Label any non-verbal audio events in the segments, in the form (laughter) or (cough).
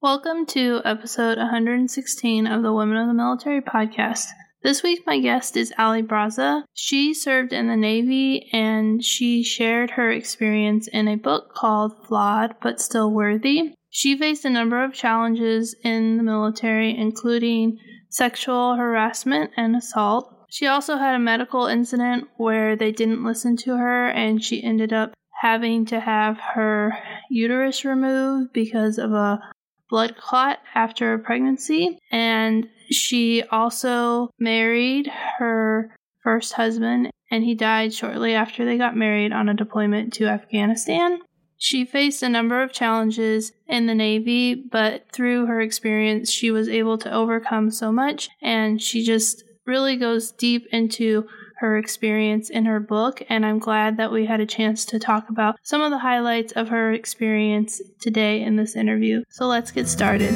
Welcome to episode 116 of the Women of the Military podcast. This week, my guest is Ali Braza. She served in the Navy and she shared her experience in a book called Flawed but Still Worthy. She faced a number of challenges in the military, including sexual harassment and assault. She also had a medical incident where they didn't listen to her and she ended up having to have her uterus removed because of a blood clot after a pregnancy. And she also married her first husband, and he died shortly after they got married on a deployment to Afghanistan. She faced a number of challenges in the Navy, but through her experience, she was able to overcome so much, and she just really goes deep into her experience in her book, and I'm glad that we had a chance to talk about some of the highlights of her experience today in this interview. So let's get started.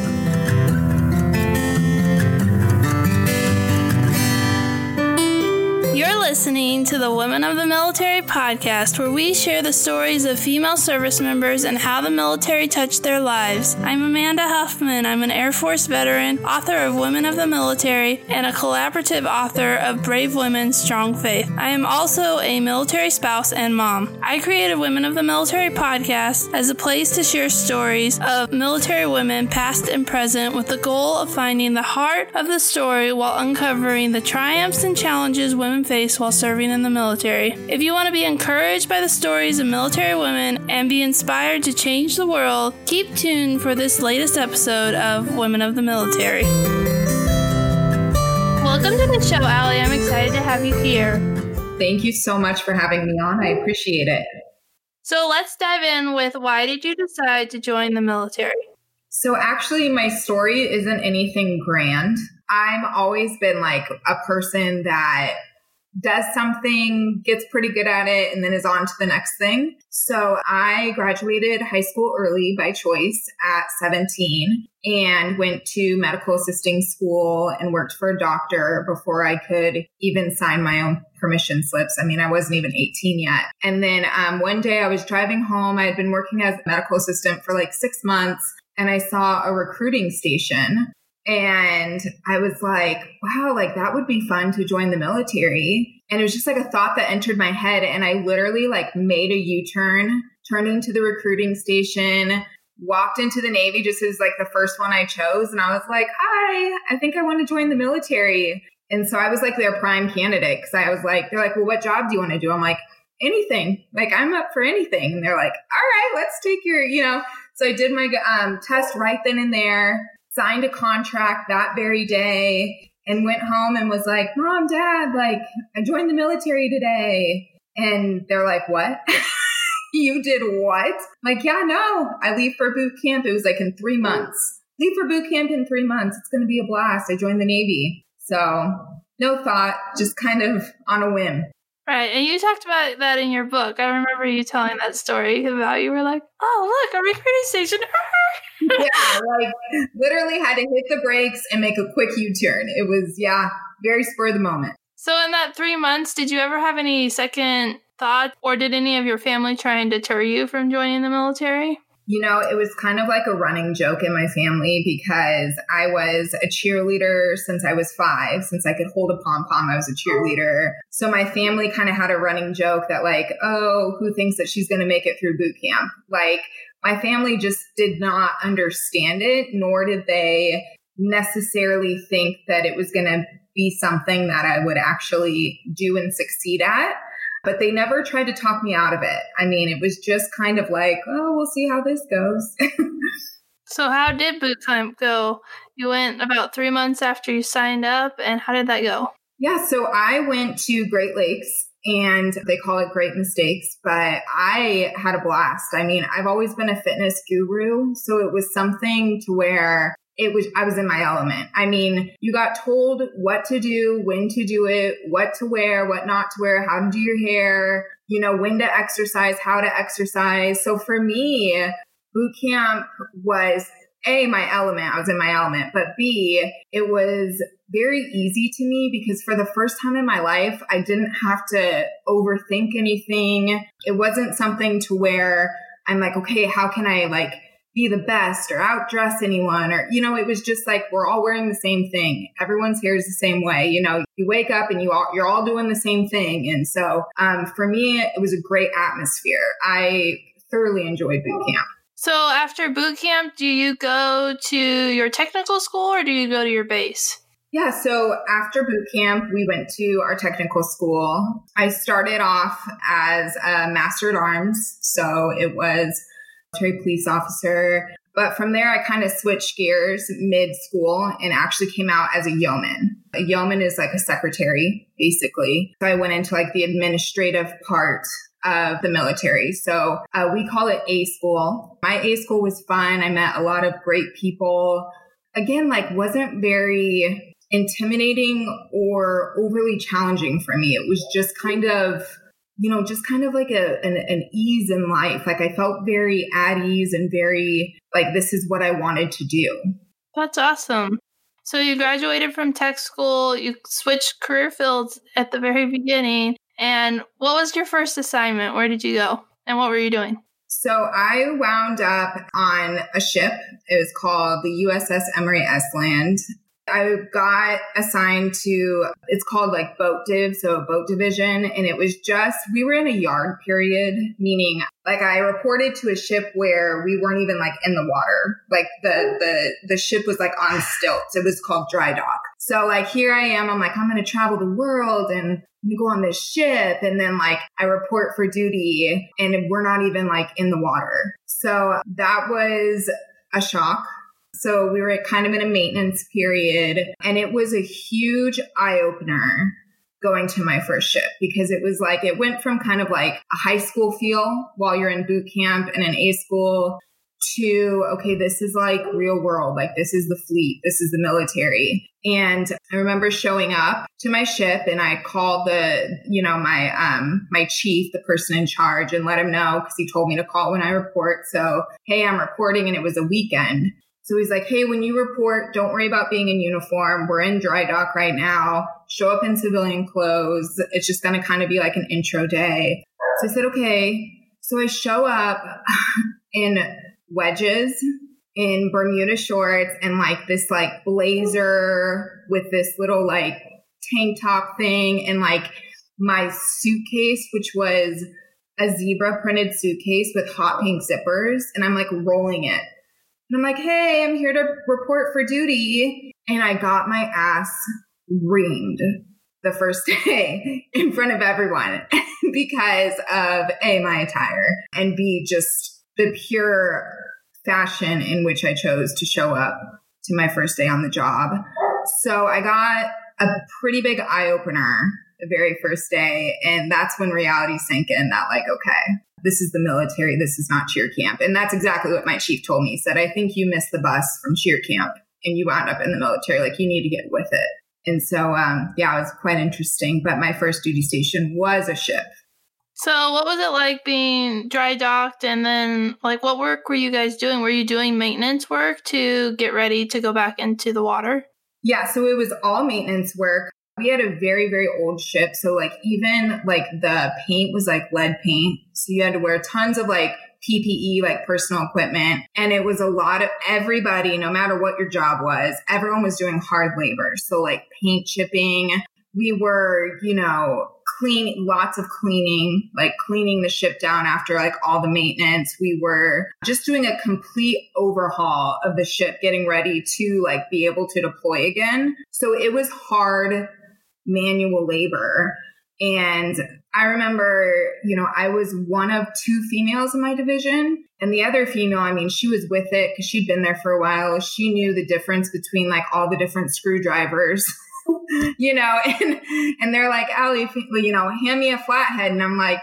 Listening to the Women of the Military podcast, where we share the stories of female service members and how the military touched their lives. I'm Amanda Huffman. I'm an Air Force veteran, author of Women of the Military, and a collaborative author of Brave Women, Strong Faith. I am also a military spouse and mom. I created Women of the Military podcast as a place to share stories of military women, past and present, with the goal of finding the heart of the story while uncovering the triumphs and challenges women face while serving in the military. If you want to be encouraged by the stories of military women and be inspired to change the world, keep tuned for this latest episode of Women of the Military. Welcome to the show, Ali. I'm excited to have you here. Thank you so much for having me on. I appreciate it. So let's dive in with why did you decide to join the military? So, actually, my story isn't anything grand. I've always been like a person that does something, gets pretty good at it, and then is on to the next thing. So I graduated high school early by choice at 17 and went to medical assisting school and worked for a doctor before I could even sign my own permission slips. I mean, I wasn't even 18 yet. And then um, one day I was driving home. I had been working as a medical assistant for like six months and I saw a recruiting station and I was like, wow, like that would be fun to join the military. And it was just like a thought that entered my head. And I literally like made a U turn, turned into the recruiting station, walked into the Navy just as like the first one I chose. And I was like, hi, I think I want to join the military. And so I was like their prime candidate because I was like, they're like, well, what job do you want to do? I'm like, anything. Like, I'm up for anything. And they're like, all right, let's take your, you know. So I did my um, test right then and there signed a contract that very day and went home and was like, Mom, Dad, like, I joined the military today. And they're like, What? (laughs) you did what? Like, yeah, no, I leave for boot camp. It was like in three months. Leave for boot camp in three months. It's going to be a blast. I joined the Navy. So, no thought, just kind of on a whim. Right. And you talked about that in your book. I remember you telling that story about you were like, oh, look, a recruiting station. (laughs) yeah, like literally had to hit the brakes and make a quick U turn. It was, yeah, very spur of the moment. So, in that three months, did you ever have any second thought, or did any of your family try and deter you from joining the military? You know, it was kind of like a running joke in my family because I was a cheerleader since I was five. Since I could hold a pom pom, I was a cheerleader. So my family kind of had a running joke that, like, oh, who thinks that she's going to make it through boot camp? Like, my family just did not understand it, nor did they necessarily think that it was going to be something that I would actually do and succeed at. But they never tried to talk me out of it. I mean, it was just kind of like, oh, we'll see how this goes. (laughs) so, how did boot camp go? You went about three months after you signed up, and how did that go? Yeah, so I went to Great Lakes and they call it great mistakes, but I had a blast. I mean, I've always been a fitness guru, so it was something to where it was I was in my element. I mean, you got told what to do, when to do it, what to wear, what not to wear, how to do your hair, you know, when to exercise, how to exercise. So for me, boot camp was a my element. I was in my element, but B it was very easy to me because for the first time in my life, I didn't have to overthink anything. It wasn't something to where I'm like, okay, how can I like be the best or outdress anyone or, you know, it was just like we're all wearing the same thing. Everyone's hair is the same way. You know, you wake up and you all, you're all doing the same thing. And so um, for me, it was a great atmosphere. I thoroughly enjoyed boot camp. So after boot camp, do you go to your technical school or do you go to your base? Yeah, so after boot camp, we went to our technical school. I started off as a master at arms, so it was military police officer. But from there, I kind of switched gears mid school and actually came out as a yeoman. A yeoman is like a secretary, basically. So I went into like the administrative part of the military. So uh, we call it A school. My A school was fun. I met a lot of great people. Again, like wasn't very intimidating or overly challenging for me. It was just kind of, you know, just kind of like a, an, an ease in life. Like I felt very at ease and very like this is what I wanted to do. That's awesome. So you graduated from tech school, you switched career fields at the very beginning. And what was your first assignment? Where did you go? And what were you doing? So I wound up on a ship. It was called the USS Emory S. Land. I got assigned to, it's called like boat div, so a boat division. And it was just, we were in a yard period, meaning like I reported to a ship where we weren't even like in the water. Like the, the, the ship was like on stilts. It was called dry dock. So like here I am, I'm like, I'm going to travel the world and we go on this ship and then like I report for duty and we're not even like in the water. So that was a shock so we were kind of in a maintenance period and it was a huge eye opener going to my first ship because it was like it went from kind of like a high school feel while you're in boot camp and in A school to okay this is like real world like this is the fleet this is the military. And i remember showing up to my ship and i called the you know my um my chief the person in charge and let him know because he told me to call when i report. So hey i'm reporting and it was a weekend so he's like, hey, when you report, don't worry about being in uniform. We're in dry dock right now. Show up in civilian clothes. It's just going to kind of be like an intro day. So I said, okay. So I show up (laughs) in wedges, in Bermuda shorts, and like this like blazer with this little like tank top thing, and like my suitcase, which was a zebra printed suitcase with hot pink zippers. And I'm like rolling it and I'm like, hey, I'm here to report for duty. And I got my ass reamed the first (laughs) day in front of everyone (laughs) because of A, my attire, and B, just the pure fashion in which I chose to show up to my first day on the job. So I got a pretty big eye opener the very first day. And that's when reality sank in that, like, okay, this is the military, this is not cheer camp. And that's exactly what my chief told me. He said, I think you missed the bus from cheer camp and you wound up in the military. Like you need to get with it. And so, um, yeah, it was quite interesting. But my first duty station was a ship. So, what was it like being dry docked? And then, like, what work were you guys doing? Were you doing maintenance work to get ready to go back into the water? Yeah, so it was all maintenance work. We had a very, very old ship. So like even like the paint was like lead paint. So you had to wear tons of like PPE, like personal equipment. And it was a lot of everybody, no matter what your job was, everyone was doing hard labor. So like paint chipping. We were, you know, clean lots of cleaning, like cleaning the ship down after like all the maintenance. We were just doing a complete overhaul of the ship, getting ready to like be able to deploy again. So it was hard manual labor. And I remember, you know, I was one of two females in my division. And the other female, I mean, she was with it because she'd been there for a while. She knew the difference between like all the different screwdrivers, (laughs) you know, (laughs) and, and they're like, Allie, you know, hand me a flathead. And I'm like,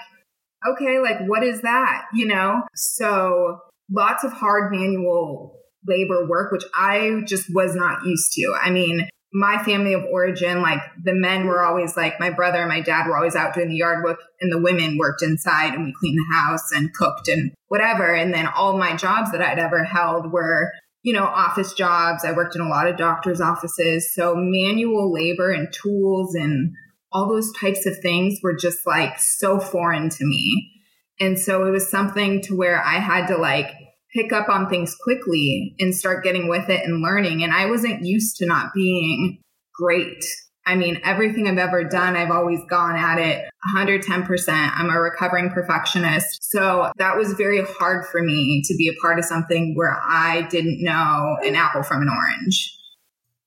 okay, like, what is that? You know? So lots of hard manual labor work, which I just was not used to. I mean, my family of origin, like the men were always like my brother and my dad were always out doing the yard work, and the women worked inside and we cleaned the house and cooked and whatever. And then all my jobs that I'd ever held were, you know, office jobs. I worked in a lot of doctors' offices. So manual labor and tools and all those types of things were just like so foreign to me. And so it was something to where I had to like pick up on things quickly and start getting with it and learning. And I wasn't used to not being great. I mean, everything I've ever done, I've always gone at it 110%. I'm a recovering perfectionist. So that was very hard for me to be a part of something where I didn't know an apple from an orange.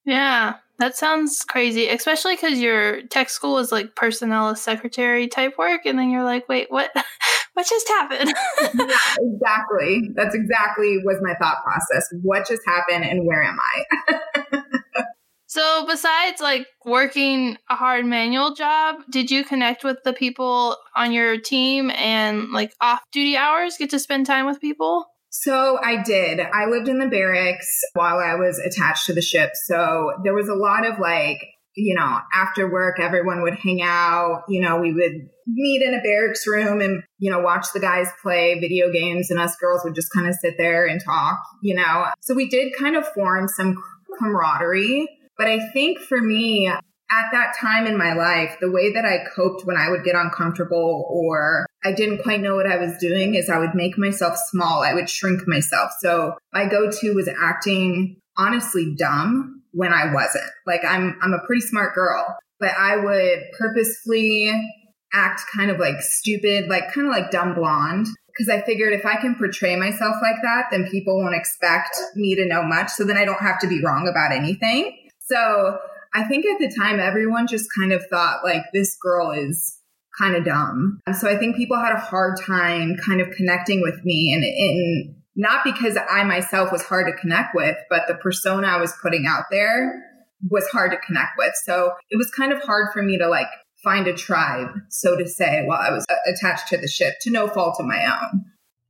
Yeah, that sounds crazy, especially because your tech school is like personnel secretary type work. And then you're like, wait, what? (laughs) what just happened? (laughs) yeah, exactly. That's exactly was my thought process. What just happened and where am I? so besides like working a hard manual job, did you connect with the people on your team and like off duty hours get to spend time with people? So I did. I lived in the barracks while I was attached to the ship. So there was a lot of like you know, after work, everyone would hang out. You know, we would meet in a barracks room and, you know, watch the guys play video games and us girls would just kind of sit there and talk, you know. So we did kind of form some camaraderie. But I think for me, at that time in my life, the way that I coped when I would get uncomfortable or I didn't quite know what I was doing is I would make myself small. I would shrink myself. So my go to was acting honestly dumb when I wasn't. Like I'm I'm a pretty smart girl, but I would purposefully act kind of like stupid, like kind of like dumb blonde because I figured if I can portray myself like that, then people won't expect me to know much. So then I don't have to be wrong about anything. So I think at the time, everyone just kind of thought like this girl is kind of dumb. So I think people had a hard time kind of connecting with me and, and not because I myself was hard to connect with, but the persona I was putting out there was hard to connect with. So it was kind of hard for me to like find a tribe, so to say, while I was uh, attached to the ship to no fault of my own.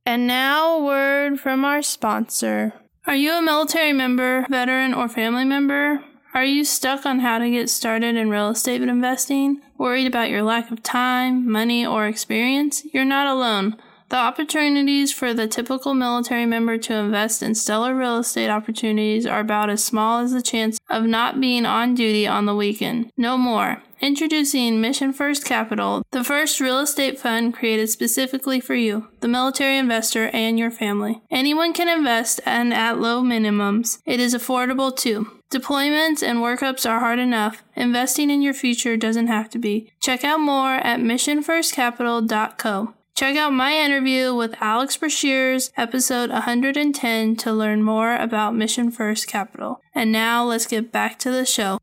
And now, a word from our sponsor. Are you a military member, veteran, or family member? Are you stuck on how to get started in real estate investing? Worried about your lack of time, money, or experience? You're not alone. The opportunities for the typical military member to invest in stellar real estate opportunities are about as small as the chance of not being on duty on the weekend. No more. Introducing Mission First Capital, the first real estate fund created specifically for you, the military investor, and your family. Anyone can invest and at low minimums. It is affordable too. Deployments and workups are hard enough. Investing in your future doesn't have to be. Check out more at missionfirstcapital.co. Check out my interview with Alex Brashears, episode 110, to learn more about Mission First Capital. And now let's get back to the show.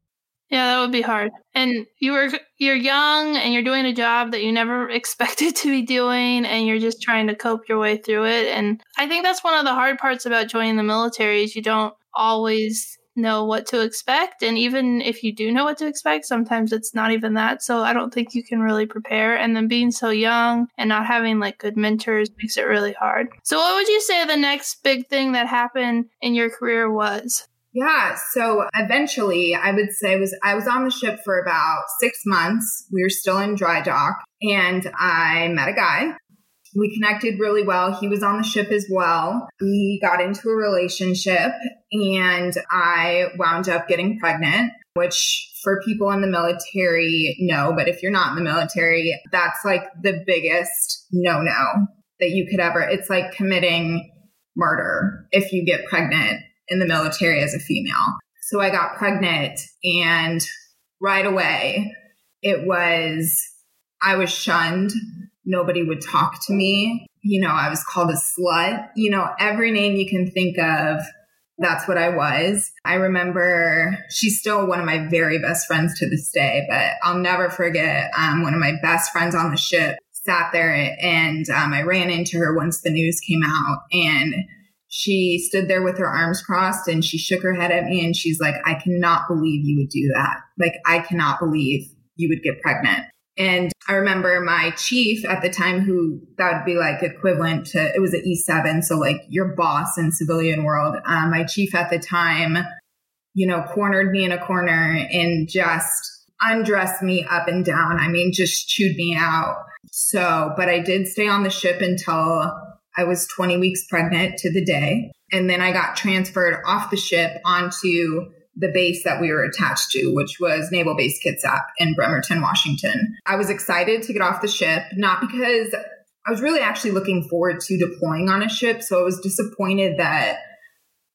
Yeah, that would be hard. And you were you're young and you're doing a job that you never (laughs) expected to be doing and you're just trying to cope your way through it. And I think that's one of the hard parts about joining the military is you don't always know what to expect. And even if you do know what to expect, sometimes it's not even that. So I don't think you can really prepare. And then being so young and not having like good mentors makes it really hard. So, what would you say the next big thing that happened in your career was? Yeah, so eventually I would say was I was on the ship for about 6 months. We were still in dry dock and I met a guy we connected really well. He was on the ship as well. We got into a relationship and I wound up getting pregnant, which for people in the military, no. But if you're not in the military, that's like the biggest no no that you could ever. It's like committing murder if you get pregnant in the military as a female. So I got pregnant and right away it was, I was shunned Nobody would talk to me. You know, I was called a slut. You know, every name you can think of, that's what I was. I remember she's still one of my very best friends to this day, but I'll never forget um, one of my best friends on the ship sat there and um, I ran into her once the news came out and she stood there with her arms crossed and she shook her head at me and she's like, I cannot believe you would do that. Like, I cannot believe you would get pregnant. And I remember my chief at the time, who that would be like equivalent to, it was an E7. So like your boss in civilian world. Um, my chief at the time, you know, cornered me in a corner and just undressed me up and down. I mean, just chewed me out. So, but I did stay on the ship until I was 20 weeks pregnant to the day. And then I got transferred off the ship onto the base that we were attached to, which was Naval Base Kitsap in Bremerton, Washington. I was excited to get off the ship, not because I was really actually looking forward to deploying on a ship. So I was disappointed that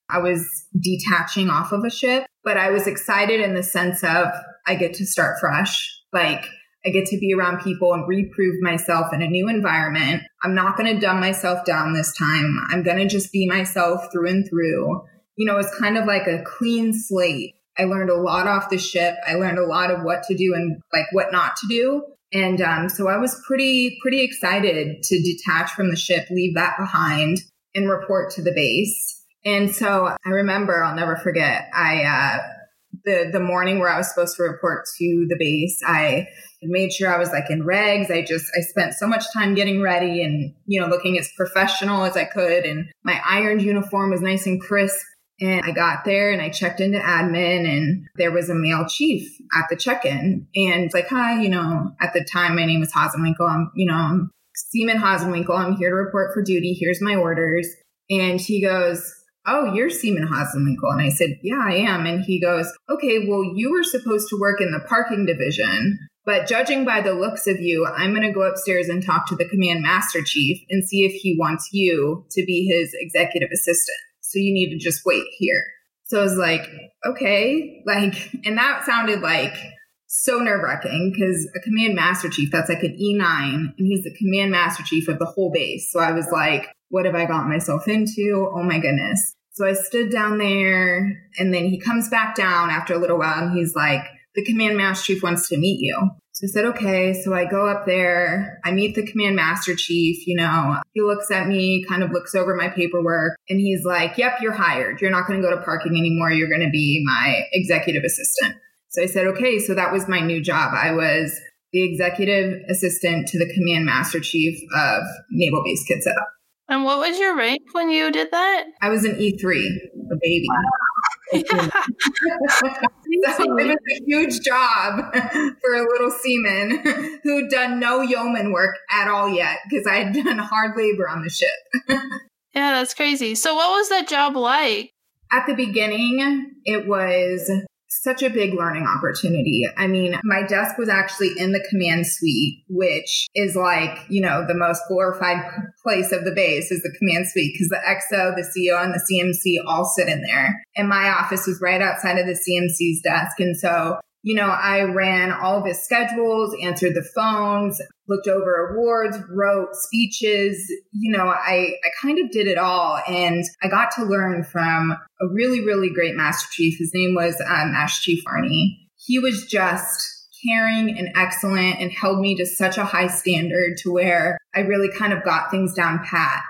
I was detaching off of a ship, but I was excited in the sense of I get to start fresh. Like I get to be around people and reprove myself in a new environment. I'm not going to dumb myself down this time. I'm going to just be myself through and through. You know, it's kind of like a clean slate. I learned a lot off the ship. I learned a lot of what to do and like what not to do. And um, so I was pretty, pretty excited to detach from the ship, leave that behind and report to the base. And so I remember, I'll never forget, I, uh, the, the morning where I was supposed to report to the base, I made sure I was like in regs. I just, I spent so much time getting ready and, you know, looking as professional as I could. And my ironed uniform was nice and crisp. And I got there and I checked into admin and there was a male chief at the check-in. And it's like, hi, you know, at the time my name was Hasenwinkle. I'm, you know, I'm Seaman Hasenwinkle. I'm here to report for duty. Here's my orders. And he goes, Oh, you're Seaman Hasenwinkle. And I said, Yeah, I am. And he goes, Okay, well, you were supposed to work in the parking division. But judging by the looks of you, I'm going to go upstairs and talk to the command master chief and see if he wants you to be his executive assistant. So you need to just wait here. So I was like, okay, (laughs) like, and that sounded like so nerve wracking because a command master chief, that's like an E9, and he's the command master chief of the whole base. So I was like, what have I got myself into? Oh my goodness. So I stood down there, and then he comes back down after a little while, and he's like, the command master chief wants to meet you. So I said, okay. So I go up there. I meet the command master chief. You know, he looks at me, kind of looks over my paperwork, and he's like, yep, you're hired. You're not going to go to parking anymore. You're going to be my executive assistant. So I said, okay. So that was my new job. I was the executive assistant to the command master chief of Naval Base Kitsap. And what was your rank when you did that? I was an E3, a baby. Wow. (laughs) (laughs) so it was a huge job (laughs) for a little seaman who'd done no yeoman work at all yet because I had done hard labor on the ship. yeah, that's crazy. So, what was that job like? At the beginning, it was such a big learning opportunity. I mean, my desk was actually in the command suite, which is like, you know, the most glorified place of the base is the command suite because the XO, the CO, and the CMC all sit in there. And my office was right outside of the CMC's desk. And so you know, I ran all of his schedules, answered the phones, looked over awards, wrote speeches. You know, I, I kind of did it all. And I got to learn from a really, really great Master Chief. His name was um, Master Chief Arnie. He was just caring and excellent and held me to such a high standard to where I really kind of got things down pat.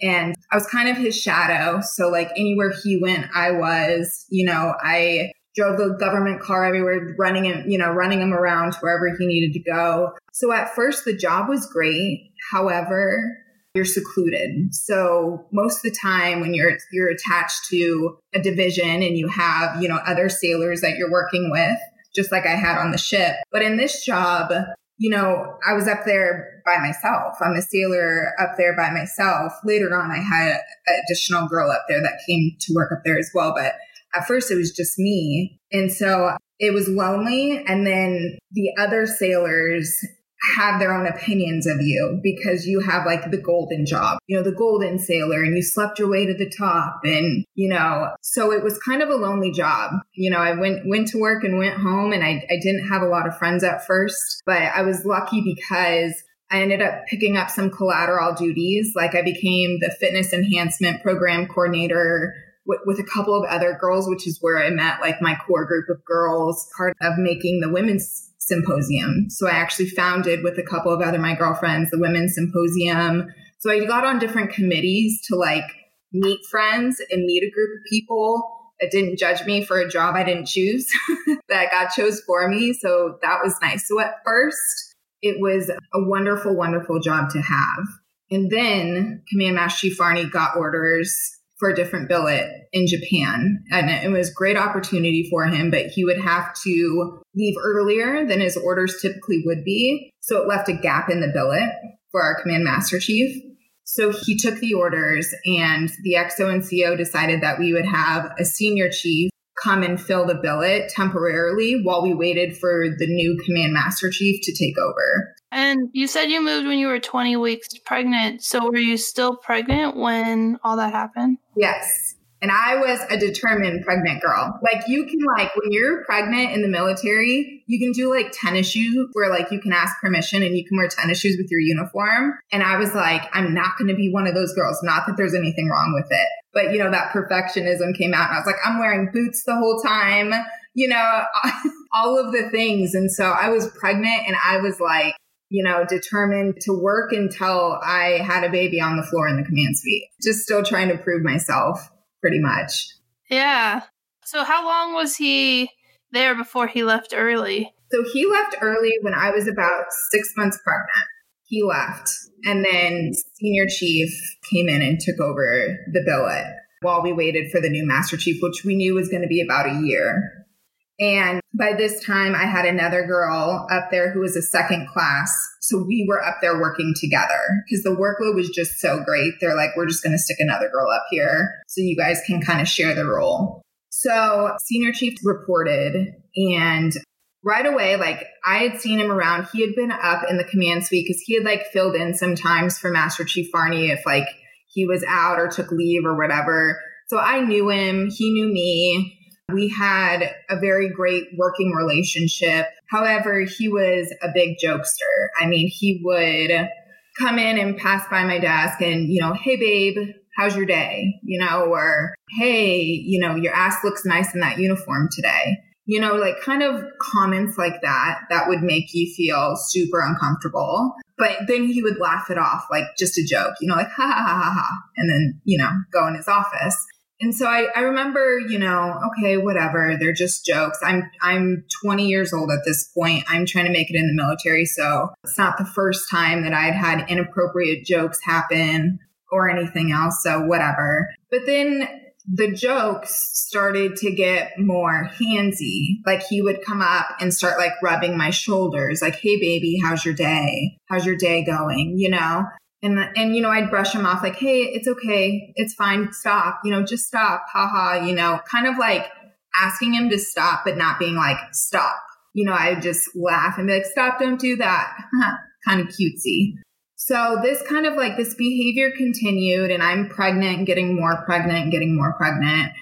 And I was kind of his shadow. So, like, anywhere he went, I was, you know, I drove the government car everywhere, running him, you know, running him around wherever he needed to go. So at first the job was great. However, you're secluded. So most of the time when you're you're attached to a division and you have, you know, other sailors that you're working with, just like I had on the ship. But in this job, you know, I was up there by myself. I'm a sailor up there by myself. Later on I had an additional girl up there that came to work up there as well, but at first it was just me. And so it was lonely. And then the other sailors have their own opinions of you because you have like the golden job, you know, the golden sailor and you slept your way to the top. And, you know, so it was kind of a lonely job. You know, I went, went to work and went home and I, I didn't have a lot of friends at first, but I was lucky because I ended up picking up some collateral duties. Like I became the fitness enhancement program coordinator with, with a couple of other girls, which is where I met like my core group of girls, part of making the women's symposium. So I actually founded with a couple of other my girlfriends the women's symposium. So I got on different committees to like meet friends and meet a group of people that didn't judge me for a job I didn't choose (laughs) that God chose for me. So that was nice. So at first, it was a wonderful, wonderful job to have. And then Command Master Chief Arnie got orders for a different billet in Japan. And it was great opportunity for him, but he would have to leave earlier than his orders typically would be. So it left a gap in the billet for our command master chief. So he took the orders and the XO and CO decided that we would have a senior chief come and fill the billet temporarily while we waited for the new command master chief to take over. And you said you moved when you were 20 weeks pregnant. So were you still pregnant when all that happened? Yes. And I was a determined pregnant girl. Like you can like when you're pregnant in the military, you can do like tennis shoes where like you can ask permission and you can wear tennis shoes with your uniform. And I was like, I'm not going to be one of those girls. Not that there's anything wrong with it, but you know that perfectionism came out and I was like, I'm wearing boots the whole time. You know, (laughs) all of the things. And so I was pregnant and I was like, you know, determined to work until I had a baby on the floor in the command suite. Just still trying to prove myself pretty much. Yeah. So how long was he there before he left early? So he left early when I was about six months pregnant. He left. And then senior chief came in and took over the billet while we waited for the new master chief, which we knew was going to be about a year. And by this time, I had another girl up there who was a second class. So we were up there working together because the workload was just so great. They're like, we're just going to stick another girl up here so you guys can kind of share the role. So senior chief reported and right away, like I had seen him around. He had been up in the command suite because he had like filled in sometimes for Master Chief Farney if like he was out or took leave or whatever. So I knew him. He knew me we had a very great working relationship. However, he was a big jokester. I mean, he would come in and pass by my desk and, you know, hey, babe, how's your day? You know, or hey, you know, your ass looks nice in that uniform today. You know, like kind of comments like that that would make you feel super uncomfortable. But then he would laugh it off like just a joke, you know, like ha ha ha ha ha, and then, you know, go in his office. And so I, I remember, you know, okay, whatever. They're just jokes. I'm I'm 20 years old at this point. I'm trying to make it in the military, so it's not the first time that I'd had inappropriate jokes happen or anything else. So whatever. But then the jokes started to get more handsy. Like he would come up and start like rubbing my shoulders, like, hey, baby, how's your day? How's your day going? You know? And, and, you know, I'd brush him off like, Hey, it's okay. It's fine. Stop, you know, just stop. Haha, you know, kind of like asking him to stop, but not being like, stop. You know, I would just laugh and be like, stop, don't do that. (laughs) kind of cutesy. So this kind of like this behavior continued and I'm pregnant and getting more pregnant and getting more pregnant.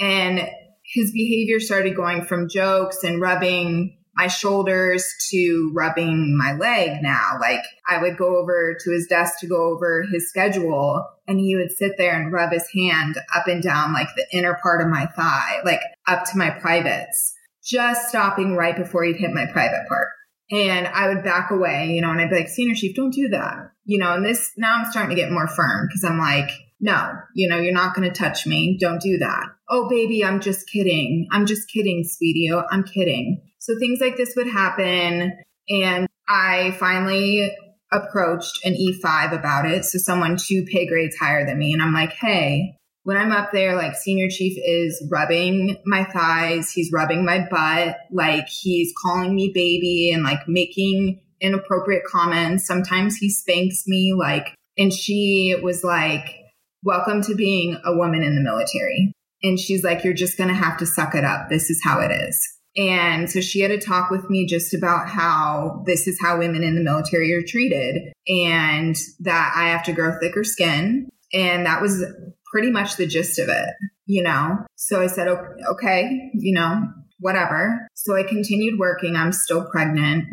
And his behavior started going from jokes and rubbing my shoulders to rubbing my leg now. Like I would go over to his desk to go over his schedule and he would sit there and rub his hand up and down like the inner part of my thigh, like up to my privates, just stopping right before he'd hit my private part. And I would back away, you know, and I'd be like, senior chief, don't do that. You know, and this now I'm starting to get more firm because I'm like, no, you know, you're not going to touch me. Don't do that. Oh, baby, I'm just kidding. I'm just kidding, sweetie. Oh, I'm kidding. So things like this would happen. And I finally approached an E5 about it. So someone two pay grades higher than me. And I'm like, hey, when I'm up there, like senior chief is rubbing my thighs, he's rubbing my butt, like he's calling me baby and like making inappropriate comments. Sometimes he spanks me, like, and she was like, welcome to being a woman in the military. And she's like, you're just going to have to suck it up. This is how it is. And so she had a talk with me just about how this is how women in the military are treated and that I have to grow thicker skin. And that was pretty much the gist of it, you know? So I said, okay, you know, whatever. So I continued working. I'm still pregnant.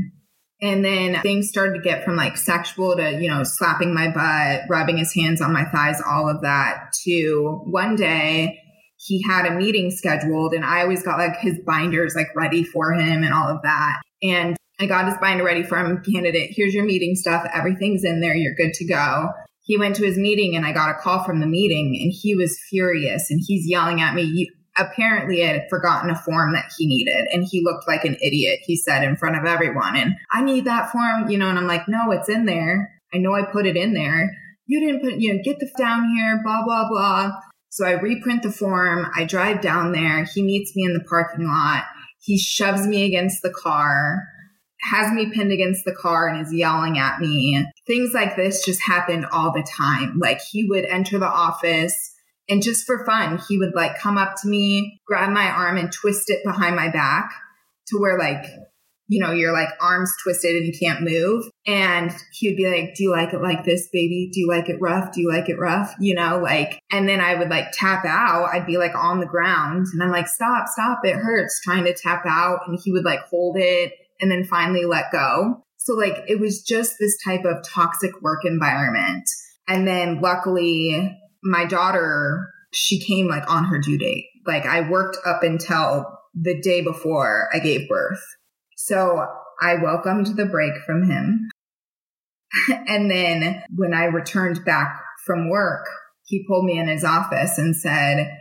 And then things started to get from like sexual to, you know, slapping my butt, rubbing his hands on my thighs, all of that to one day he had a meeting scheduled and I always got like his binders like ready for him and all of that. And I got his binder ready for him, candidate. Here's your meeting stuff. Everything's in there. You're good to go. He went to his meeting and I got a call from the meeting and he was furious and he's yelling at me apparently I had forgotten a form that he needed and he looked like an idiot, he said in front of everyone. And I need that form, you know, and I'm like, no, it's in there. I know I put it in there. You didn't put, you know, get the down here, blah, blah, blah. So I reprint the form. I drive down there. He meets me in the parking lot. He shoves me against the car, has me pinned against the car and is yelling at me. Things like this just happened all the time. Like he would enter the office and just for fun, he would like come up to me, grab my arm and twist it behind my back to where like, you know, your like arms twisted and you can't move. And he would be like, Do you like it like this, baby? Do you like it rough? Do you like it rough? You know, like, and then I would like tap out. I'd be like on the ground and I'm like, Stop, stop. It hurts trying to tap out. And he would like hold it and then finally let go. So like it was just this type of toxic work environment. And then luckily my daughter, she came like on her due date. Like I worked up until the day before I gave birth. So I welcomed the break from him. (laughs) and then when I returned back from work, he pulled me in his office and said,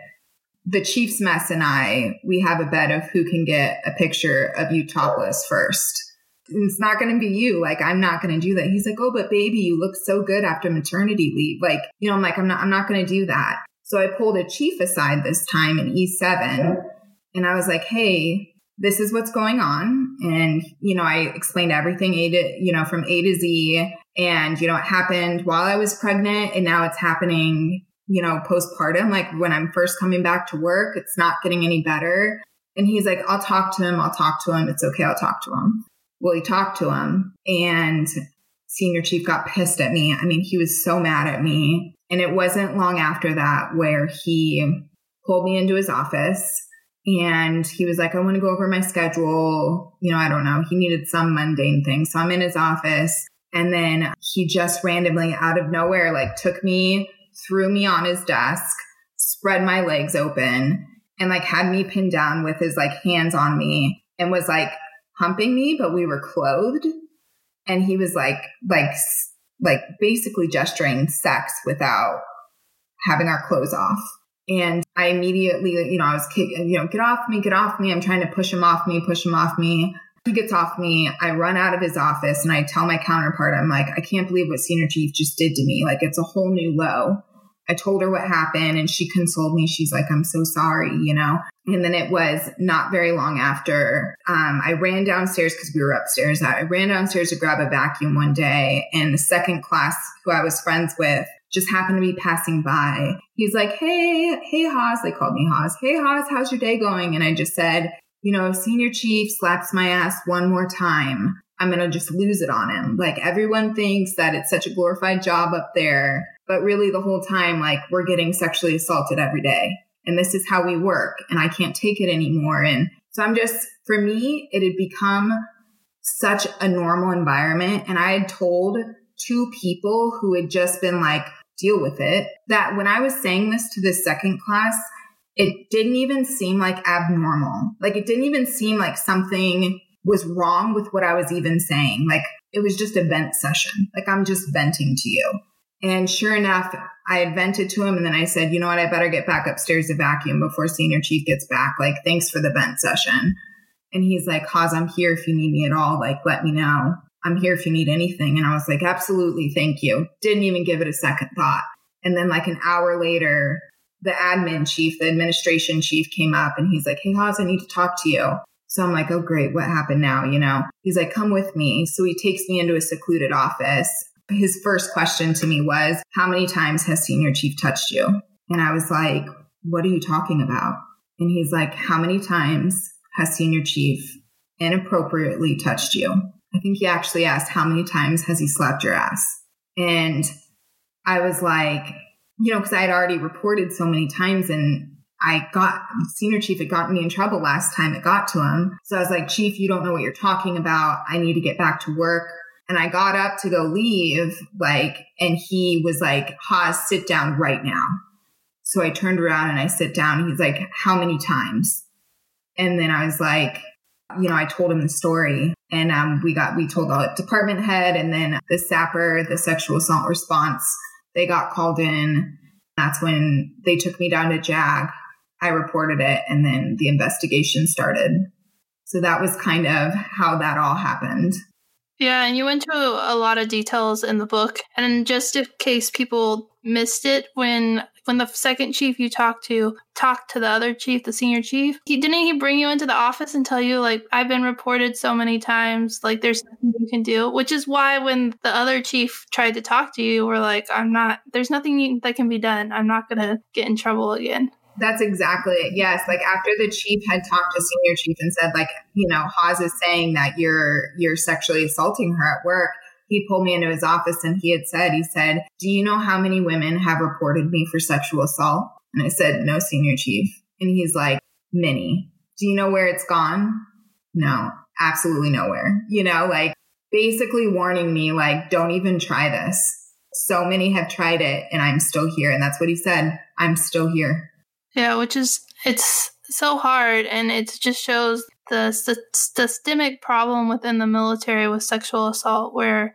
the chief's mess and I, we have a bet of who can get a picture of you topless first. It's not going to be you. Like, I'm not going to do that. He's like, Oh, but baby, you look so good after maternity leave. Like, you know, I'm like, I'm not, I'm not going to do that. So I pulled a chief aside this time in E7 and I was like, Hey, this is what's going on. And, you know, I explained everything A to, you know, from A to Z. And, you know, it happened while I was pregnant and now it's happening, you know, postpartum. Like when I'm first coming back to work, it's not getting any better. And he's like, I'll talk to him. I'll talk to him. It's okay. I'll talk to him. Well, he talked to him and senior chief got pissed at me. I mean, he was so mad at me. And it wasn't long after that where he pulled me into his office and he was like, I want to go over my schedule. You know, I don't know. He needed some mundane thing. So I'm in his office. And then he just randomly out of nowhere, like took me, threw me on his desk, spread my legs open, and like had me pinned down with his like hands on me and was like humping me, but we were clothed. And he was like, like, like basically gesturing sex without having our clothes off. And I immediately, you know, I was, you know, get off me, get off me. I'm trying to push him off me, push him off me. He gets off me. I run out of his office and I tell my counterpart, I'm like, I can't believe what senior chief just did to me. Like it's a whole new low. I told her what happened and she consoled me. She's like, I'm so sorry, you know? And then it was not very long after um, I ran downstairs because we were upstairs. I ran downstairs to grab a vacuum one day, and the second class who I was friends with just happened to be passing by. He's like, Hey, hey, Haas. They called me Haas. Hey, Haas, how's your day going? And I just said, You know, Senior Chief slaps my ass one more time, I'm going to just lose it on him. Like everyone thinks that it's such a glorified job up there, but really the whole time, like we're getting sexually assaulted every day. And this is how we work. And I can't take it anymore. And so I'm just, for me, it had become such a normal environment. And I had told two people who had just been like, deal with it, that when I was saying this to the second class, it didn't even seem like abnormal. Like it didn't even seem like something was wrong with what I was even saying. Like it was just a vent session. Like I'm just venting to you. And sure enough, I had vented to him and then I said, you know what? I better get back upstairs to vacuum before senior chief gets back. Like, thanks for the vent session. And he's like, Haas, I'm here if you need me at all. Like, let me know. I'm here if you need anything. And I was like, absolutely. Thank you. Didn't even give it a second thought. And then like an hour later, the admin chief, the administration chief came up and he's like, Hey, Haas, I need to talk to you. So I'm like, oh, great. What happened now? You know, he's like, come with me. So he takes me into a secluded office. His first question to me was, how many times has senior chief touched you? And I was like, what are you talking about? And he's like, how many times has senior chief inappropriately touched you? I think he actually asked, how many times has he slapped your ass? And I was like, you know, because I had already reported so many times and I got senior chief had gotten me in trouble last time it got to him. So I was like, Chief, you don't know what you're talking about. I need to get back to work. And I got up to go leave, like, and he was like, Haas, sit down right now. So I turned around and I sit down. He's like, How many times? And then I was like, you know, I told him the story and um, we got, we told the department head and then the SAPR, the sexual assault response, they got called in. That's when they took me down to JAG I reported it and then the investigation started. So that was kind of how that all happened. Yeah, and you went to a lot of details in the book. And just in case people missed it, when when the second chief you talked to talked to the other chief, the senior chief, he didn't he bring you into the office and tell you like I've been reported so many times, like there's nothing you can do. Which is why when the other chief tried to talk to you, we're like, I'm not. There's nothing that can be done. I'm not gonna get in trouble again. That's exactly it. Yes. Like after the chief had talked to senior chief and said, like, you know, Haas is saying that you're you're sexually assaulting her at work. He pulled me into his office and he had said, he said, Do you know how many women have reported me for sexual assault? And I said, No, senior chief. And he's like, Many. Do you know where it's gone? No, absolutely nowhere. You know, like basically warning me, like, don't even try this. So many have tried it and I'm still here. And that's what he said. I'm still here. Yeah, which is, it's so hard. And it just shows the st- systemic problem within the military with sexual assault where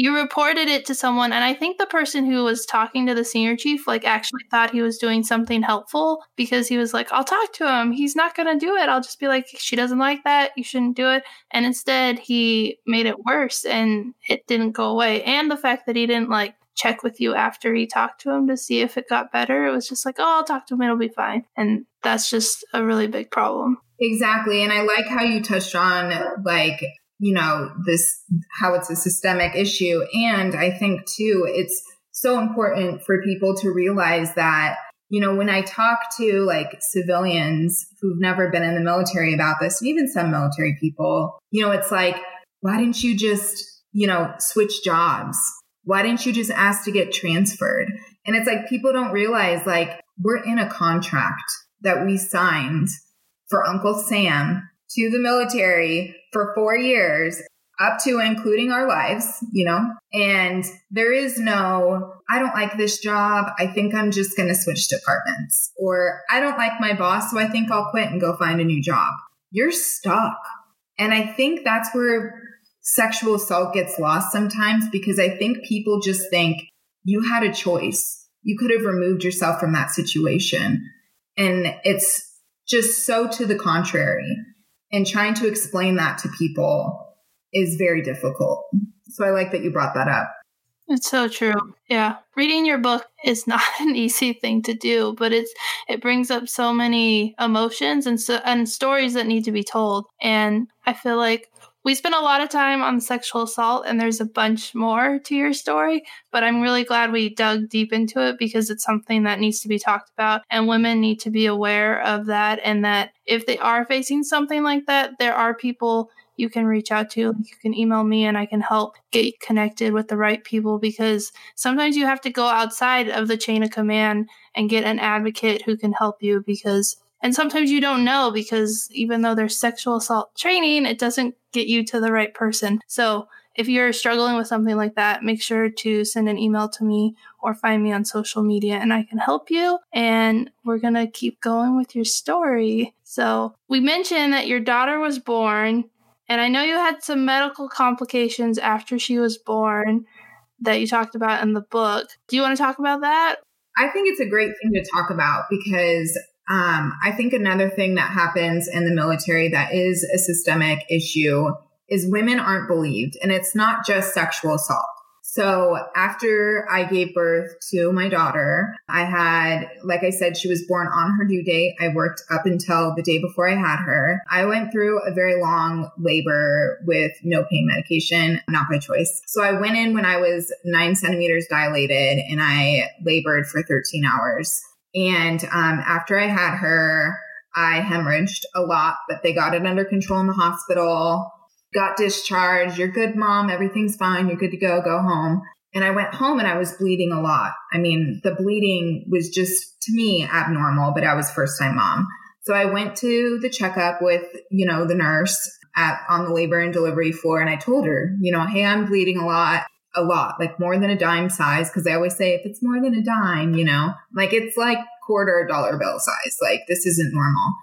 you reported it to someone and i think the person who was talking to the senior chief like actually thought he was doing something helpful because he was like i'll talk to him. He's not going to do it. I'll just be like she doesn't like that. You shouldn't do it and instead he made it worse and it didn't go away. And the fact that he didn't like check with you after he talked to him to see if it got better it was just like oh i'll talk to him. It'll be fine. And that's just a really big problem Exactly. And I like how you touched on like, you know, this, how it's a systemic issue. And I think too, it's so important for people to realize that, you know, when I talk to like civilians who've never been in the military about this, and even some military people, you know, it's like, why didn't you just, you know, switch jobs? Why didn't you just ask to get transferred? And it's like people don't realize like we're in a contract that we signed for Uncle Sam to the military for four years, up to including our lives, you know? And there is no, I don't like this job. I think I'm just going to switch departments. Or I don't like my boss, so I think I'll quit and go find a new job. You're stuck. And I think that's where sexual assault gets lost sometimes because I think people just think you had a choice. You could have removed yourself from that situation. And it's just so to the contrary. And trying to explain that to people is very difficult. So I like that you brought that up. It's so true. Yeah. Reading your book is (laughs) not an easy thing to do, but it's it brings up so many emotions and so and stories that need to be told. And I feel like we spent a lot of time on sexual assault and there's a bunch more to your story but i'm really glad we dug deep into it because it's something that needs to be talked about and women need to be aware of that and that if they are facing something like that there are people you can reach out to. You can email me and i can help get connected with the right people because sometimes you have to go outside of the chain of command and get an advocate who can help you because and sometimes you don't know because even though there's sexual assault training, it doesn't get you to the right person. So if you're struggling with something like that, make sure to send an email to me or find me on social media and I can help you. And we're going to keep going with your story. So we mentioned that your daughter was born, and I know you had some medical complications after she was born that you talked about in the book. Do you want to talk about that? I think it's a great thing to talk about because um, I think another thing that happens in the military that is a systemic issue is women aren't believed, and it's not just sexual assault. So after I gave birth to my daughter, I had, like I said, she was born on her due date. I worked up until the day before I had her. I went through a very long labor with no pain medication, not by choice. So I went in when I was nine centimeters dilated and I labored for 13 hours. And um, after I had her, I hemorrhaged a lot, but they got it under control in the hospital, got discharged. You're good, mom. Everything's fine. You're good to go. Go home. And I went home and I was bleeding a lot. I mean, the bleeding was just to me abnormal, but I was first time mom. So I went to the checkup with, you know, the nurse at on the labor and delivery floor and I told her, you know, hey, I'm bleeding a lot a lot, like more than a dime size. Cause I always say if it's more than a dime, you know, like it's like quarter dollar bill size. Like this isn't normal.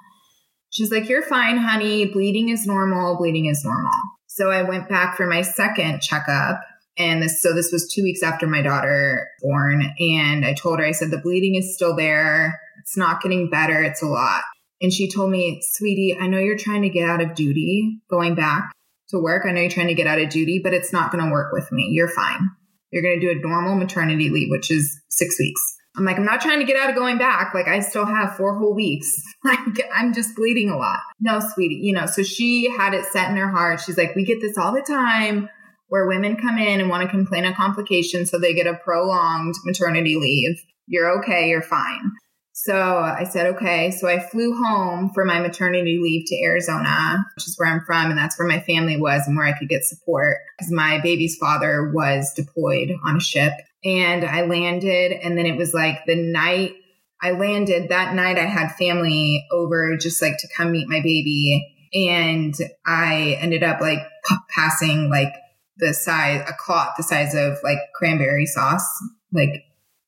She's like, you're fine, honey. Bleeding is normal. Bleeding is normal. So I went back for my second checkup. And this, so this was two weeks after my daughter born. And I told her, I said, the bleeding is still there. It's not getting better. It's a lot. And she told me, sweetie, I know you're trying to get out of duty going back to work. I know you're trying to get out of duty, but it's not going to work with me. You're fine. You're going to do a normal maternity leave, which is six weeks. I'm like, I'm not trying to get out of going back. Like, I still have four whole weeks. (laughs) Like, I'm just bleeding a lot. No, sweetie, you know, so she had it set in her heart. She's like, we get this all the time where women come in and want to complain of complications. So they get a prolonged maternity leave. You're okay. You're fine. So I said, okay. So I flew home for my maternity leave to Arizona, which is where I'm from. And that's where my family was and where I could get support because my baby's father was deployed on a ship. And I landed, and then it was like the night I landed that night, I had family over just like to come meet my baby. And I ended up like p- passing like the size, a clot the size of like cranberry sauce, like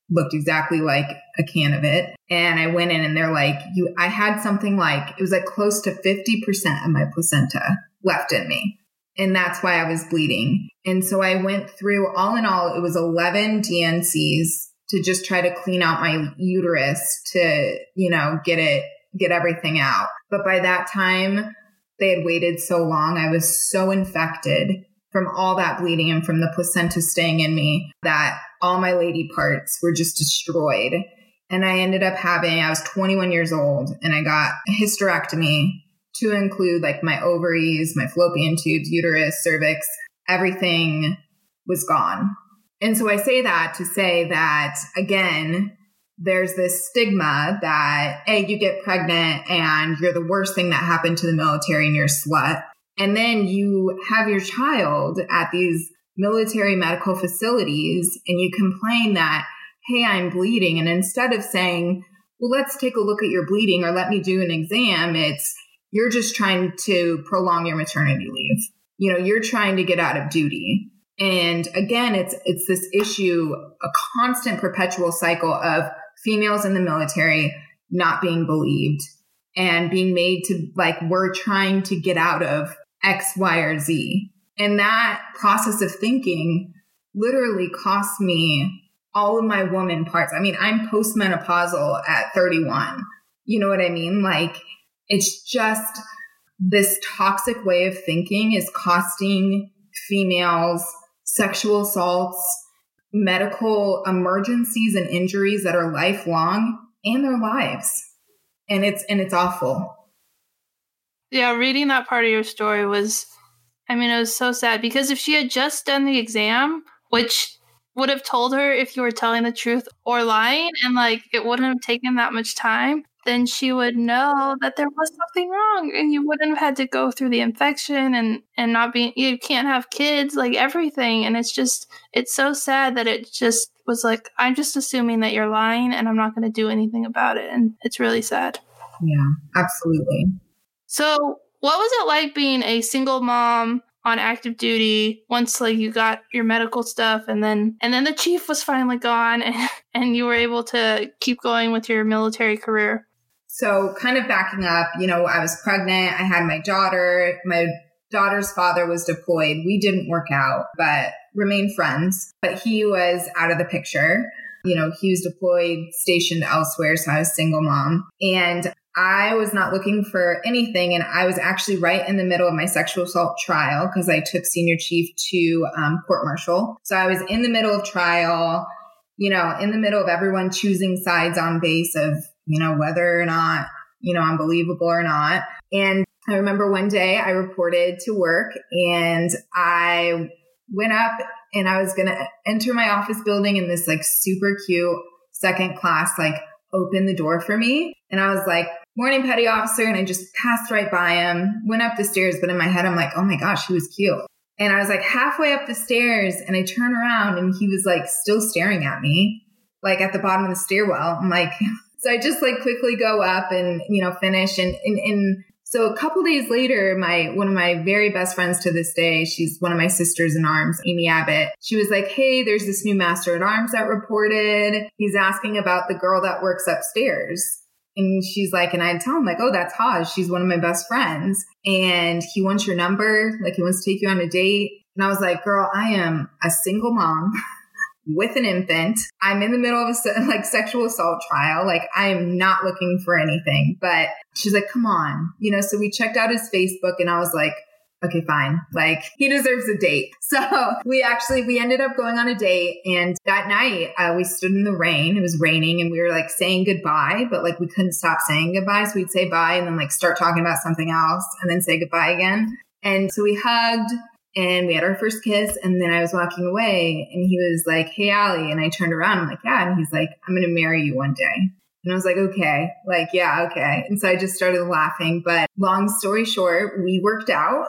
looked exactly like a can of it. And I went in and they're like, you, I had something like, it was like close to 50% of my placenta left in me. And that's why I was bleeding. And so I went through all in all, it was 11 D&Cs to just try to clean out my uterus to, you know, get it, get everything out. But by that time, they had waited so long. I was so infected from all that bleeding and from the placenta staying in me that all my lady parts were just destroyed. And I ended up having, I was 21 years old and I got a hysterectomy to include like my ovaries, my fallopian tubes, uterus, cervix, everything was gone. And so I say that to say that again, there's this stigma that, hey, you get pregnant and you're the worst thing that happened to the military and you're a slut. And then you have your child at these military medical facilities and you complain that, hey, I'm bleeding. And instead of saying, well, let's take a look at your bleeding or let me do an exam, it's you're just trying to prolong your maternity leave. You know, you're trying to get out of duty. And again, it's it's this issue, a constant perpetual cycle of females in the military not being believed and being made to like we're trying to get out of X, Y, or Z. And that process of thinking literally cost me all of my woman parts. I mean, I'm postmenopausal at 31. You know what I mean? Like, it's just this toxic way of thinking is costing females sexual assaults, medical emergencies and injuries that are lifelong and their lives. And it's and it's awful. Yeah, reading that part of your story was I mean, it was so sad because if she had just done the exam, which would have told her if you were telling the truth or lying, and like it wouldn't have taken that much time, then she would know that there was something wrong and you wouldn't have had to go through the infection and and not be you can't have kids like everything. And it's just it's so sad that it just was like i'm just assuming that you're lying and i'm not going to do anything about it. And it's really sad. Yeah absolutely. So what was it like being a single mom on active duty once like you got your medical stuff and then and then the chief was finally gone (laughs) and, and you were able to keep going with your military career? So kind of backing up you know i was pregnant i had my daughter my daughter's father was deployed we didn't work out but remained friends but he was out of the picture. You know he was deployed stationed elsewhere so i was single mom. And I was not looking for anything. And I was actually right in the middle of my sexual assault trial because I took senior chief to um, court martial. So I was in the middle of trial, you know, in the middle of everyone choosing sides on base of, you know, whether or not, you know, I'm believable or not. And I remember one day I reported to work and I went up and I was going to enter my office building and this like super cute second class, like opened the door for me. And I was like, morning petty officer. And I just passed right by him, went up the stairs. But in my head, I'm like, oh my gosh, he was cute. And I was like halfway up the stairs and I turn around and he was like still staring at me, like at the bottom of the stairwell. I'm like, (laughs) so I just like quickly go up and, you know, finish. And, and, and so a couple days later, my one of my very best friends to this day, she's one of my sisters in arms, Amy Abbott. She was like, "Hey, there's this new master at arms that reported. He's asking about the girl that works upstairs." And she's like, and I tell him like, "Oh, that's Haj. She's one of my best friends, and he wants your number. Like, he wants to take you on a date." And I was like, "Girl, I am a single mom." (laughs) with an infant. I'm in the middle of a like sexual assault trial. Like I am not looking for anything, but she's like, come on, you know, so we checked out his Facebook and I was like, okay, fine. Like he deserves a date. (laughs) So we actually, we ended up going on a date and that night uh, we stood in the rain. It was raining and we were like saying goodbye, but like we couldn't stop saying goodbye. So we'd say bye and then like start talking about something else and then say goodbye again. And so we hugged and we had our first kiss and then I was walking away and he was like, Hey, Allie. And I turned around. I'm like, yeah. And he's like, I'm going to marry you one day. And I was like, okay, like, yeah, okay. And so I just started laughing. But long story short, we worked out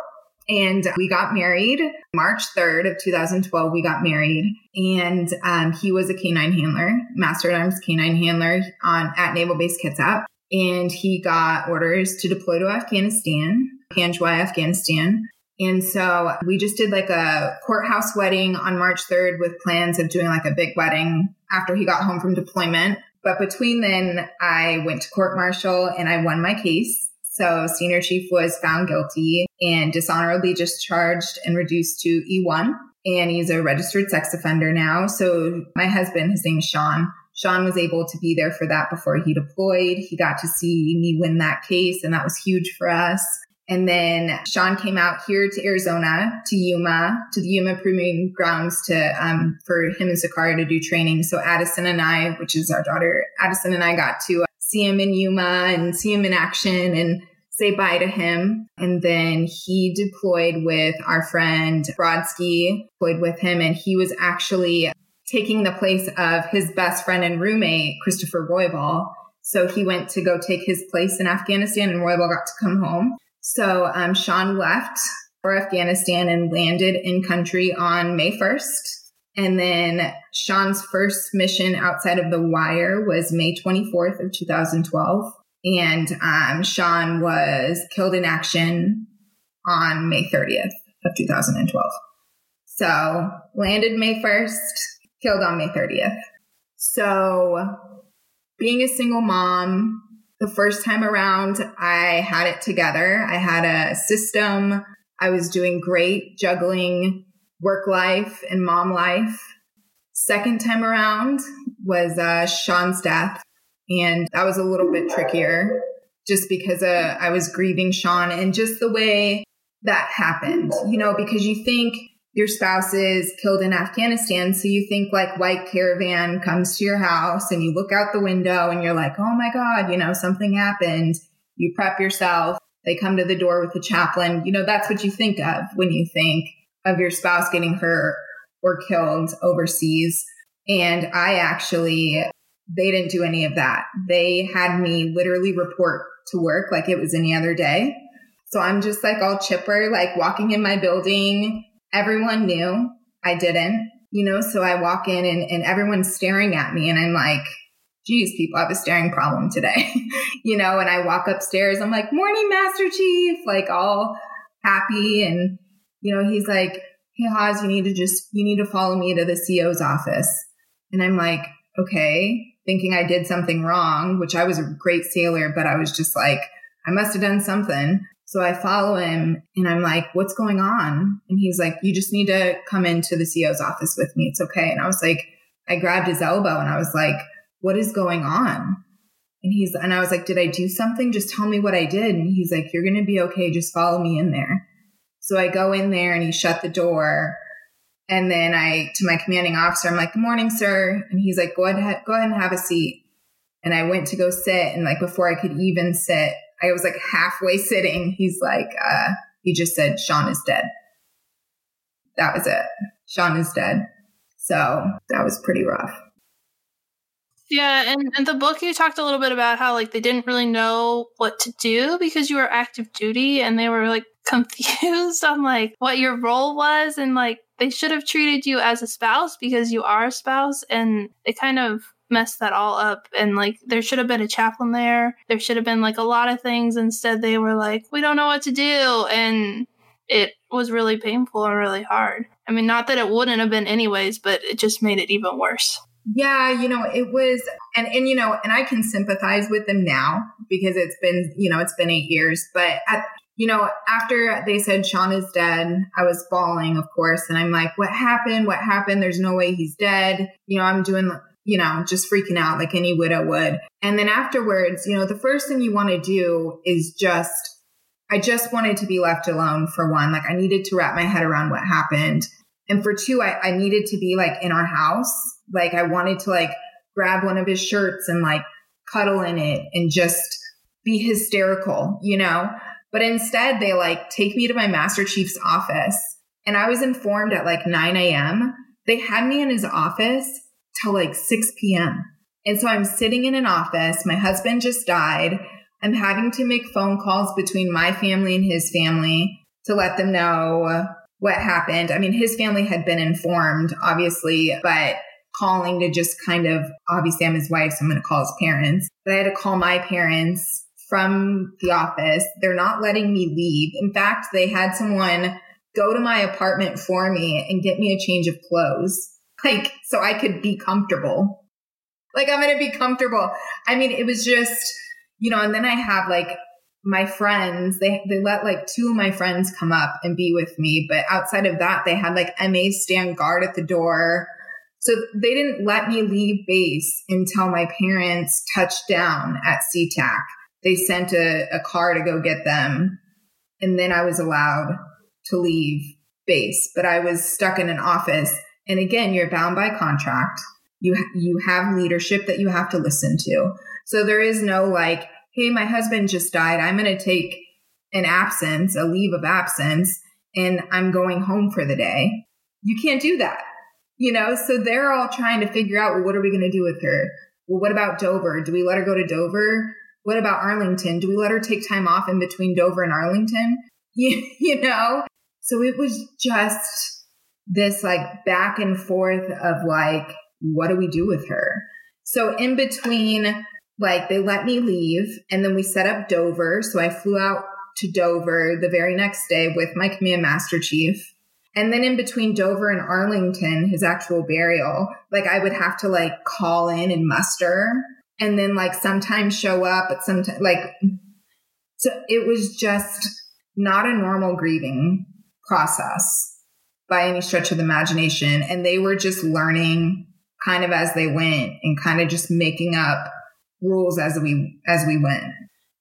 and we got married March 3rd of 2012. We got married and um, he was a canine handler, master at arms canine handler on at Naval Base Kitsap. And he got orders to deploy to Afghanistan, Panjwai, Afghanistan. And so we just did like a courthouse wedding on March 3rd with plans of doing like a big wedding after he got home from deployment. But between then, I went to court martial and I won my case. So senior chief was found guilty and dishonorably discharged and reduced to E1. And he's a registered sex offender now. So my husband, his name is Sean. Sean was able to be there for that before he deployed. He got to see me win that case, and that was huge for us. And then Sean came out here to Arizona, to Yuma, to the Yuma Proving Grounds to um, for him and Sakara to do training. So Addison and I, which is our daughter, Addison and I got to see him in Yuma and see him in action and say bye to him. And then he deployed with our friend Brodsky, deployed with him, and he was actually taking the place of his best friend and roommate, Christopher Roybal. So he went to go take his place in Afghanistan, and Roybal got to come home. So um, Sean left for Afghanistan and landed in country on May 1st. And then Sean's first mission outside of the wire was May 24th of 2012. And um, Sean was killed in action on May 30th of 2012. So landed May 1st, killed on May 30th. So being a single mom, the first time around, I had it together. I had a system. I was doing great juggling work life and mom life. Second time around was uh, Sean's death. And that was a little bit trickier just because uh, I was grieving Sean and just the way that happened, you know, because you think your spouse is killed in Afghanistan. So you think like white caravan comes to your house and you look out the window and you're like, oh my God, you know, something happened. You prep yourself. They come to the door with the chaplain. You know, that's what you think of when you think of your spouse getting hurt or killed overseas. And I actually, they didn't do any of that. They had me literally report to work like it was any other day. So I'm just like all chipper, like walking in my building, everyone knew I didn't, you know, so I walk in and, and everyone's staring at me and I'm like, geez, people I have a staring problem today, (laughs) you know, and I walk upstairs, I'm like, morning, Master Chief, like all happy. And, you know, he's like, hey, Haas, you need to just, you need to follow me to the CO's office. And I'm like, okay, thinking I did something wrong, which I was a great sailor, but I was just like, I must have done something. So I follow him and I'm like, what's going on? And he's like, you just need to come into the CEO's office with me. It's okay. And I was like, I grabbed his elbow and I was like, what is going on? And he's, and I was like, did I do something? Just tell me what I did. And he's like, you're going to be okay. Just follow me in there. So I go in there and he shut the door. And then I, to my commanding officer, I'm like, good morning, sir. And he's like, go ahead, go ahead and have a seat. And I went to go sit. And like, before I could even sit, I was like halfway sitting. He's like, uh, he just said, Sean is dead. That was it. Sean is dead. So that was pretty rough. Yeah, and in the book you talked a little bit about how like they didn't really know what to do because you were active duty and they were like (laughs) confused on like what your role was and like they should have treated you as a spouse because you are a spouse and they kind of messed that all up. And like there should have been a chaplain there. There should have been like a lot of things. Instead they were like we don't know what to do. And it was really painful and really hard. I mean not that it wouldn't have been anyways but it just made it even worse. Yeah you know it was and and you know and i can sympathize with them now because it's been you know it's been eight years but at you know, after they said Sean is dead, I was bawling, of course. And I'm like, what happened? What happened? There's no way he's dead. You know, I'm doing you know, just freaking out like any widow would. And then afterwards, you know, the first thing you want to do is just, I just wanted to be left alone for one. Like I needed to wrap my head around what happened. And for two, I, I needed to be like in our house. Like I wanted to like grab one of his shirts and like cuddle in it and just be hysterical, you know? But instead, they like take me to my Master Chief's office. And I was informed at like 9 a.m. They had me in his office till like 6 p.m. And so I'm sitting in an office. My husband just died. I'm having to make phone calls between my family and his family to let them know what happened. I mean, his family had been informed, obviously, but calling to just kind of, obviously, I'm his wife, so I'm going to call his parents. But I had to call my parents from the office. They're not letting me leave. In fact, they had someone go to my apartment for me and get me a change of clothes, like, so I could be comfortable. Like, I'm going to be comfortable. I mean, it was just, you know, and then I have like my friends, they, they let like two of my friends come up and be with me. But outside of that, they had like MA stand guard at the door. So they didn't let me leave base until my parents touched down at SeaTac. They sent a, a car to go get them. And then I was allowed to leave base, but I was stuck in an office. And again, you're bound by contract. You, you have leadership that you have to listen to. So there is no like, hey, my husband just died. I'm going to take an absence, a leave of absence, and I'm going home for the day. You can't do that. You know, so they're all trying to figure out, well, what are we going to do with her? Well, what about Dover? Do we let her go to Dover? What about Arlington? Do we let her take time off in between Dover and Arlington? (laughs) You, you know? So it was just this like back and forth of like, what do we do with her? So in between like they let me leave and then we set up Dover. So I flew out to Dover the very next day with my command master chief. And then in between Dover and Arlington, his actual burial, like I would have to like call in and muster and then like sometimes show up, but sometimes like, so it was just not a normal grieving process by any stretch of the imagination. And they were just learning kind of as they went and kind of just making up rules as we as we went.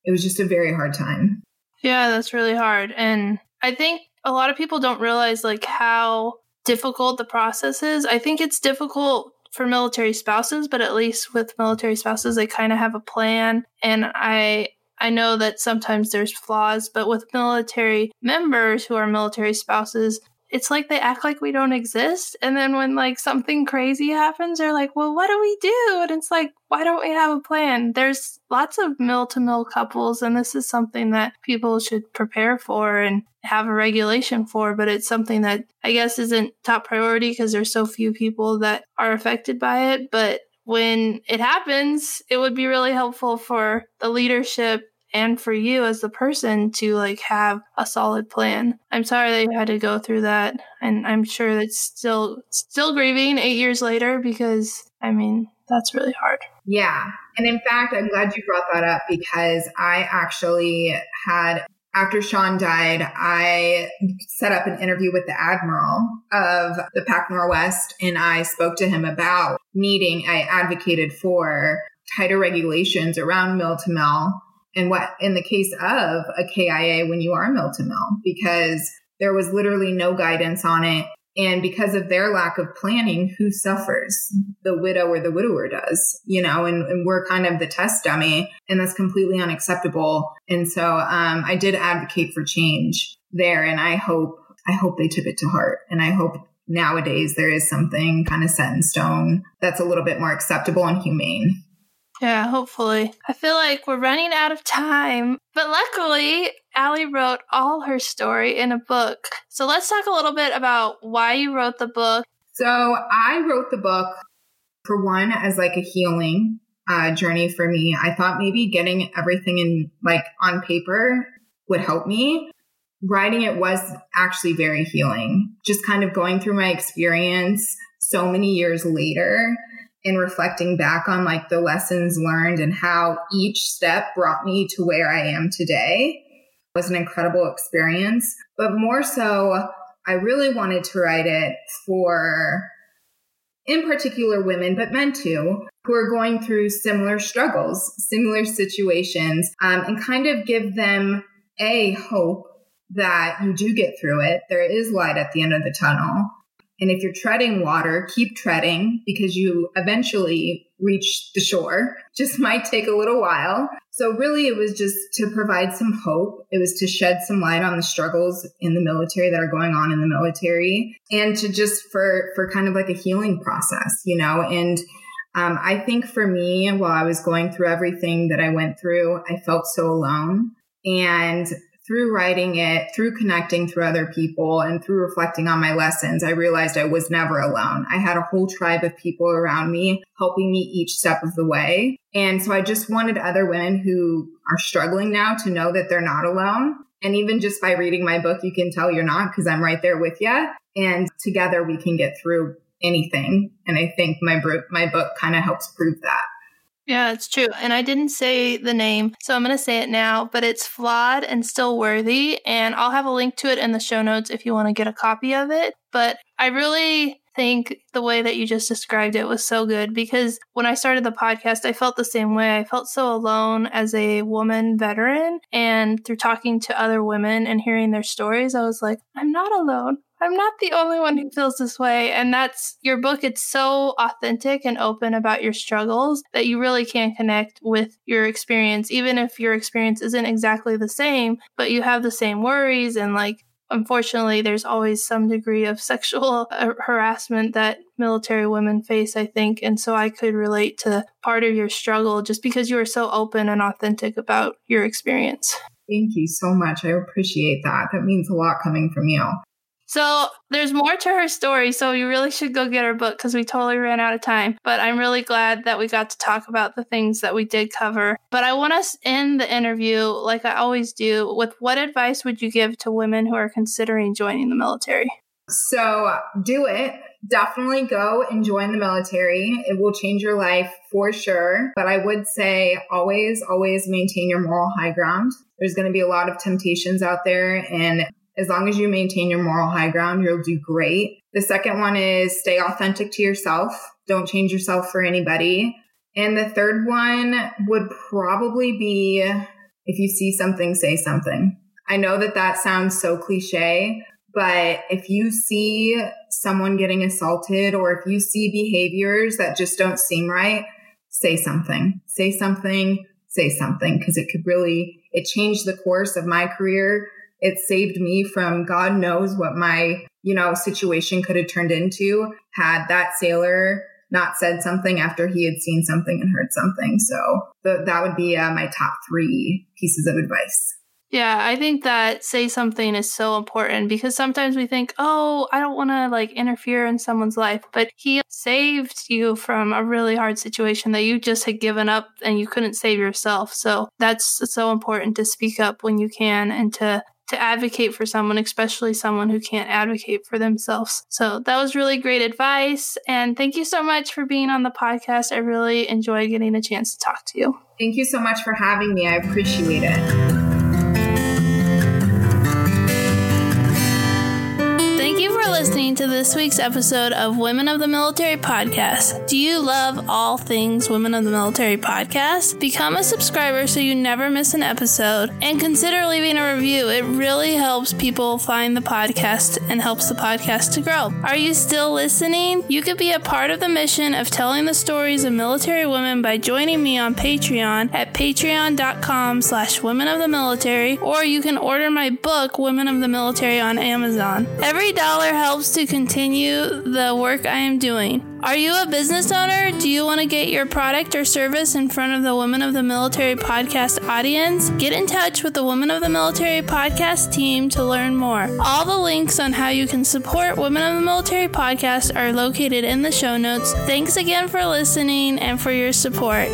It was just a very hard time. Yeah, that's really hard. And I think a lot of people don't realize like how difficult the process is. I think it's difficult for military spouses, but at least with military spouses they kind of have a plan. And I I know that sometimes there's flaws, but with military members who are military spouses, it's like they act like we don't exist. And then when like something crazy happens, they're like, well, what do we do? And it's like, why don't we have a plan? There's lots of mil to mil couples, and this is something that people should prepare for and have a regulation for, but it's something that I guess isn't top priority because there's so few people that are affected by it. But when it happens, it would be really helpful for the leadership and for you as the person to like have a solid plan. I'm sorry that you had to go through that and I'm sure that's still still grieving 8 years later because I mean, that's really hard. Yeah. And in fact, I'm glad you brought that up because I actually had after Sean died, I set up an interview with the Admiral of the Pac Northwest and I spoke to him about needing, I advocated for tighter regulations around mil to mil and what in the case of a KIA when you are mil to mil, because there was literally no guidance on it. And because of their lack of planning, who suffers? The widow or the widower does, you know, and, and we're kind of the test dummy, and that's completely unacceptable. And so um, I did advocate for change there, and I hope I hope they took it to heart, and I hope nowadays there is something kind of set in stone that's a little bit more acceptable and humane. Yeah, hopefully. I feel like we're running out of time, but luckily, Allie wrote all her story in a book. So let's talk a little bit about why you wrote the book. So I wrote the book for one as like a healing uh, journey for me. I thought maybe getting everything in like on paper would help me. Writing it was actually very healing. Just kind of going through my experience so many years later and reflecting back on like the lessons learned and how each step brought me to where I am today was an incredible experience. But more so, I really wanted to write it for, in particular, women, but men too, who are going through similar struggles, similar situations, um, and kind of give them a hope that you do get through it. There is light at the end of the tunnel. And if you're treading water, keep treading because you eventually reach the shore. (laughs) Just might take a little while. So really it was just to provide some hope. It was to shed some light on the struggles in the military that are going on in the military and to just for for kind of like a healing process, you know, and Um, I think for me, while I was going through everything that I went through, I felt so alone. And through writing it, through connecting through other people, and through reflecting on my lessons, I realized I was never alone. I had a whole tribe of people around me helping me each step of the way. And so I just wanted other women who are struggling now to know that they're not alone. And even just by reading my book, you can tell you're not because I'm right there with you. And together we can get through anything. And I think my, my book kind of helps prove that. Yeah, it's true. And I didn't say the name, so I'm going to say it now, but it's Flawed and Still Worthy. And I'll have a link to it in the show notes if you want to get a copy of it. But I really think the way that you just described it was so good because when I started the podcast, I felt the same way. I felt so alone as a woman veteran. And through talking to other women and hearing their stories, I was like, I'm not alone. I'm not the only one who feels this way. And that's your book. It's so authentic and open about your struggles that you really can connect with your experience, even if your experience isn't exactly the same, but you have the same worries. And like, unfortunately, there's always some degree of (laughs) sexual uh, harassment that military women face, I think. And so I could relate to part of your struggle just because you are so open and authentic about your experience. Thank you so much. I appreciate that. That means a lot coming from you. So there's more to her story, so you really should go get her book because we totally ran out of time. But I'm really glad that we got to talk about the things that we did cover. But I want to end the interview, like I always do, with what advice would you give to women who are considering joining the military? So do it. Definitely go and join the military. It will change your life for sure. But I would say always, always maintain your moral high ground. There's going to be a lot of temptations out there and as long as you maintain your moral high ground, you'll do great. The second one is stay authentic to yourself. Don't change yourself for anybody. And the third one would probably be if you see something, say something. I know that that sounds so cliche, but if you see someone getting assaulted or if you see behaviors that just don't seem right, say something. Say something, say something because it could really it changed the course of my career it saved me from God knows what my, you know, situation could have turned into had that sailor not said something after he had seen something and heard something. So the, that would be uh, my top three pieces of advice. Yeah, I think that say something is so important because sometimes we think, oh, I don't want to like interfere in someone's life, but he saved you from a really hard situation that you just had given up and you couldn't save yourself. So that's so important to speak up when you can and to to advocate for someone, especially someone who can't advocate for themselves. So that was really great advice. And thank you so much for being on the podcast. I really enjoyed getting a chance to talk to you. Thank you so much for having me. I appreciate it. Listening to this week's episode of Women of the Military Podcast. Do you love all things Women of the Military Podcast? Become a subscriber so you never miss an episode and consider leaving a review. It really helps people find the podcast and helps the podcast to grow. Are you still listening? You could be a part of the mission of telling the stories of military women by joining me on Patreon at patreon.com slash women of the military or you can order my book, Women of the Military on Amazon. Every dollar helps helps to continue the work I am doing. Are you a business owner? Do you want to get your product or service in front of the Women of the Military podcast audience? Get in touch with the Women of the Military podcast team to learn more. All the links on how you can support Women of the Military podcast are located in the show notes. Thanks again for listening and for your support.